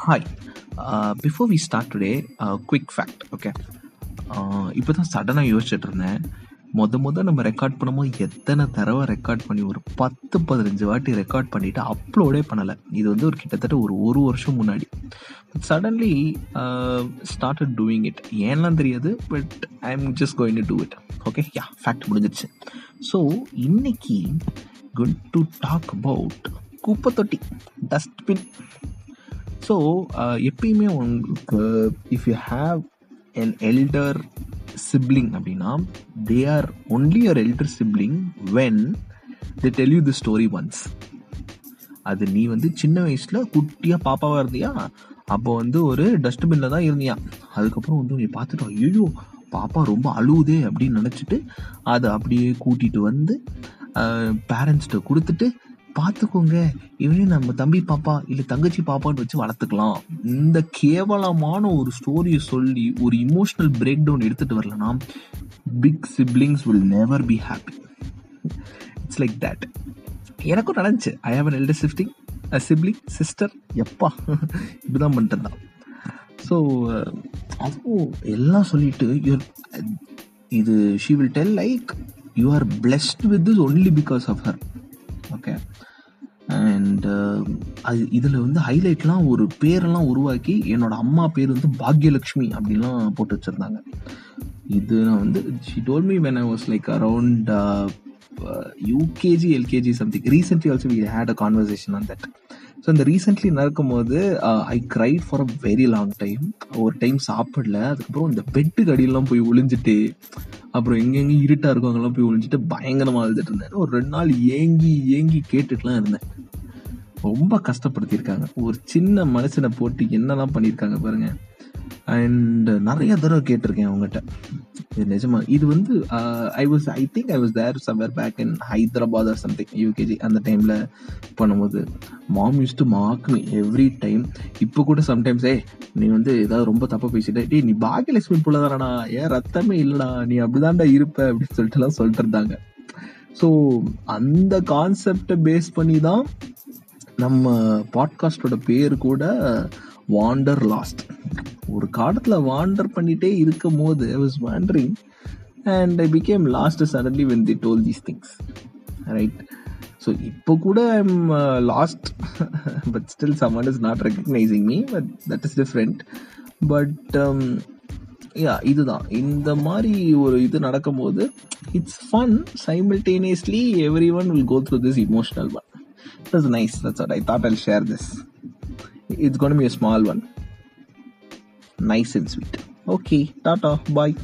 Hi before we start today quick fact okay இப்போ தான் சடனாக யோசிச்சுட்டு இருந்தேன். மொத மொதல் நம்ம ரெக்கார்ட் பண்ணும்போது எத்தனை தடவை ரெக்கார்ட் பண்ணி ஒரு பத்து பதினஞ்சு வாட்டி ரெக்கார்ட் பண்ணிவிட்டு அப்லோடே பண்ணலை. இது வந்து ஒரு கிட்டத்தட்ட ஒரு ஒரு வருஷம் முன்னாடி. சடன்லி ஸ்டார்டட் டூயிங் இட் ஏன்லாம் தெரியாது but I am just going to do it okay yeah fact முடிஞ்சிருச்சு. ஸோ இன்னைக்கு குட் டு டாக் அபவுட் குப்பை தொட்டி டஸ்ட்பின் ஸோ uh, எப்பயுமே உங்களுக்கு if you have an elder sibling அப்படின்னா they are only your elder sibling when they tell you the story once அது நீ வந்து சின்ன வயசில் குட்டியாக பாப்பாவாக இருந்தியா? அப்போ வந்து ஒரு டஸ்ட்பினில் தான் இருந்தியா? அதுக்கப்புறம் வந்து நீ பார்த்துட்டு ஐயோ பாப்பா ரொம்ப அழுவுதே அப்படின்னு நினச்சிட்டு அதை அப்படியே கூட்டிகிட்டு வந்து uh, பேரண்ட்ஸ்கிட்ட கொடுத்துட்டு பார்த்துக்கோங்க. இவனே நம்ம தம்பி பாப்பா இல்லை தங்கச்சி பாப்பான்னு வச்சு வளர்த்துக்கலாம். இந்த கேவலமான ஒரு ஸ்டோரியை சொல்லி ஒரு இமோஷனல் பிரேக் டவுன் எடுத்துகிட்டு வரலனா big siblings will never be happy it's like that எனக்கும் நடந்துச்சு. I have an elder shifting sibling sister எப்பா? இப்படிதான் பண்ணிட்டு இருந்தான். ஸோ அதுவும் எல்லாம் சொல்லிட்டு யூர் இது she will tell like you are blessed with this only because of her okay and uh, அது இதில் வந்து ஹைலைட்லாம் ஒரு பேரெல்லாம் உருவாக்கி என்னோட அம்மா பேர் வந்து பாக்யலக்ஷ்மி அப்படின்லாம் போட்டு வச்சுருந்தாங்க. இது நான் வந்து she told me when I was like around UKG LKG something recently also we had a conversation on that so இந்த ரீசென்ட்லி நடக்கும்போது I cried for a very long time ஒரு டைம் சாப்பிடல. அதுக்கப்புறம் இந்த பெட்டுக்கு கடியெல்லாம் போய் ஒளிஞ்சிட்டு அப்புறம் எங்கெங்க இருட்டாக இருக்கும் அங்கெல்லாம் போய் ஒழிஞ்சிட்டு பயங்கரமாக அழுதுட்டு இருந்தேன் ஒரு ரெண்டு நாள் ஏங்கி ஏங்கி கேட்டுட்டுலாம் இருந்தேன். ரொம்ப கஷ்டப்படுத்தியிருக்காங்க. ஒரு சின்ன மனுஷனை போட்டு என்னெல்லாம் பண்ணியிருக்காங்க பாருங்க. அண்ட் நிறைய தடவை கேட்டிருக்கேன் அவங்ககிட்ட. நிஜமா? இது வந்து I was I think I was there somewhere back in Hyderabad or something UKG அந்த டைமில் பண்ணும்போது. Mom used to mark me every time இப்போ கூட சம்டைம்ஸ் ஏ நீ வந்து ஏதாவது ரொம்ப தப்பாக பேசிட்டே. டே நீ பாக்கியலட்சுமி புள்ள தானடா ஏன் ரத்தமே இல்லைடா. நீ அப்படிதான்டா இருப்ப. அப்படின்னு சொல்லிட்டுலாம் சொல்லிட்டு இருந்தாங்க ஸோ அந்த கான்செப்டை பேஸ் பண்ணி தான் நம்ம பாட்காஸ்டோட பேர் கூட வாண்டர் லாஸ்ட் ஒரு காலத்தில் வாண்டர் பண்ணிட்டே இருக்கும் போது I was wandering and I became lost suddenly when they told these things right so இப்போ கூட I'm lost but still someone is not recognising me but that is different but yeah இதுதான். இந்த மாதிரி ஒரு இது நடக்கும்போது it's fun simultaneously everyone will go through this emotional one it nice that's I thought I share this it's gonna be a small one. Nice and sweet. Okay, tata, bye.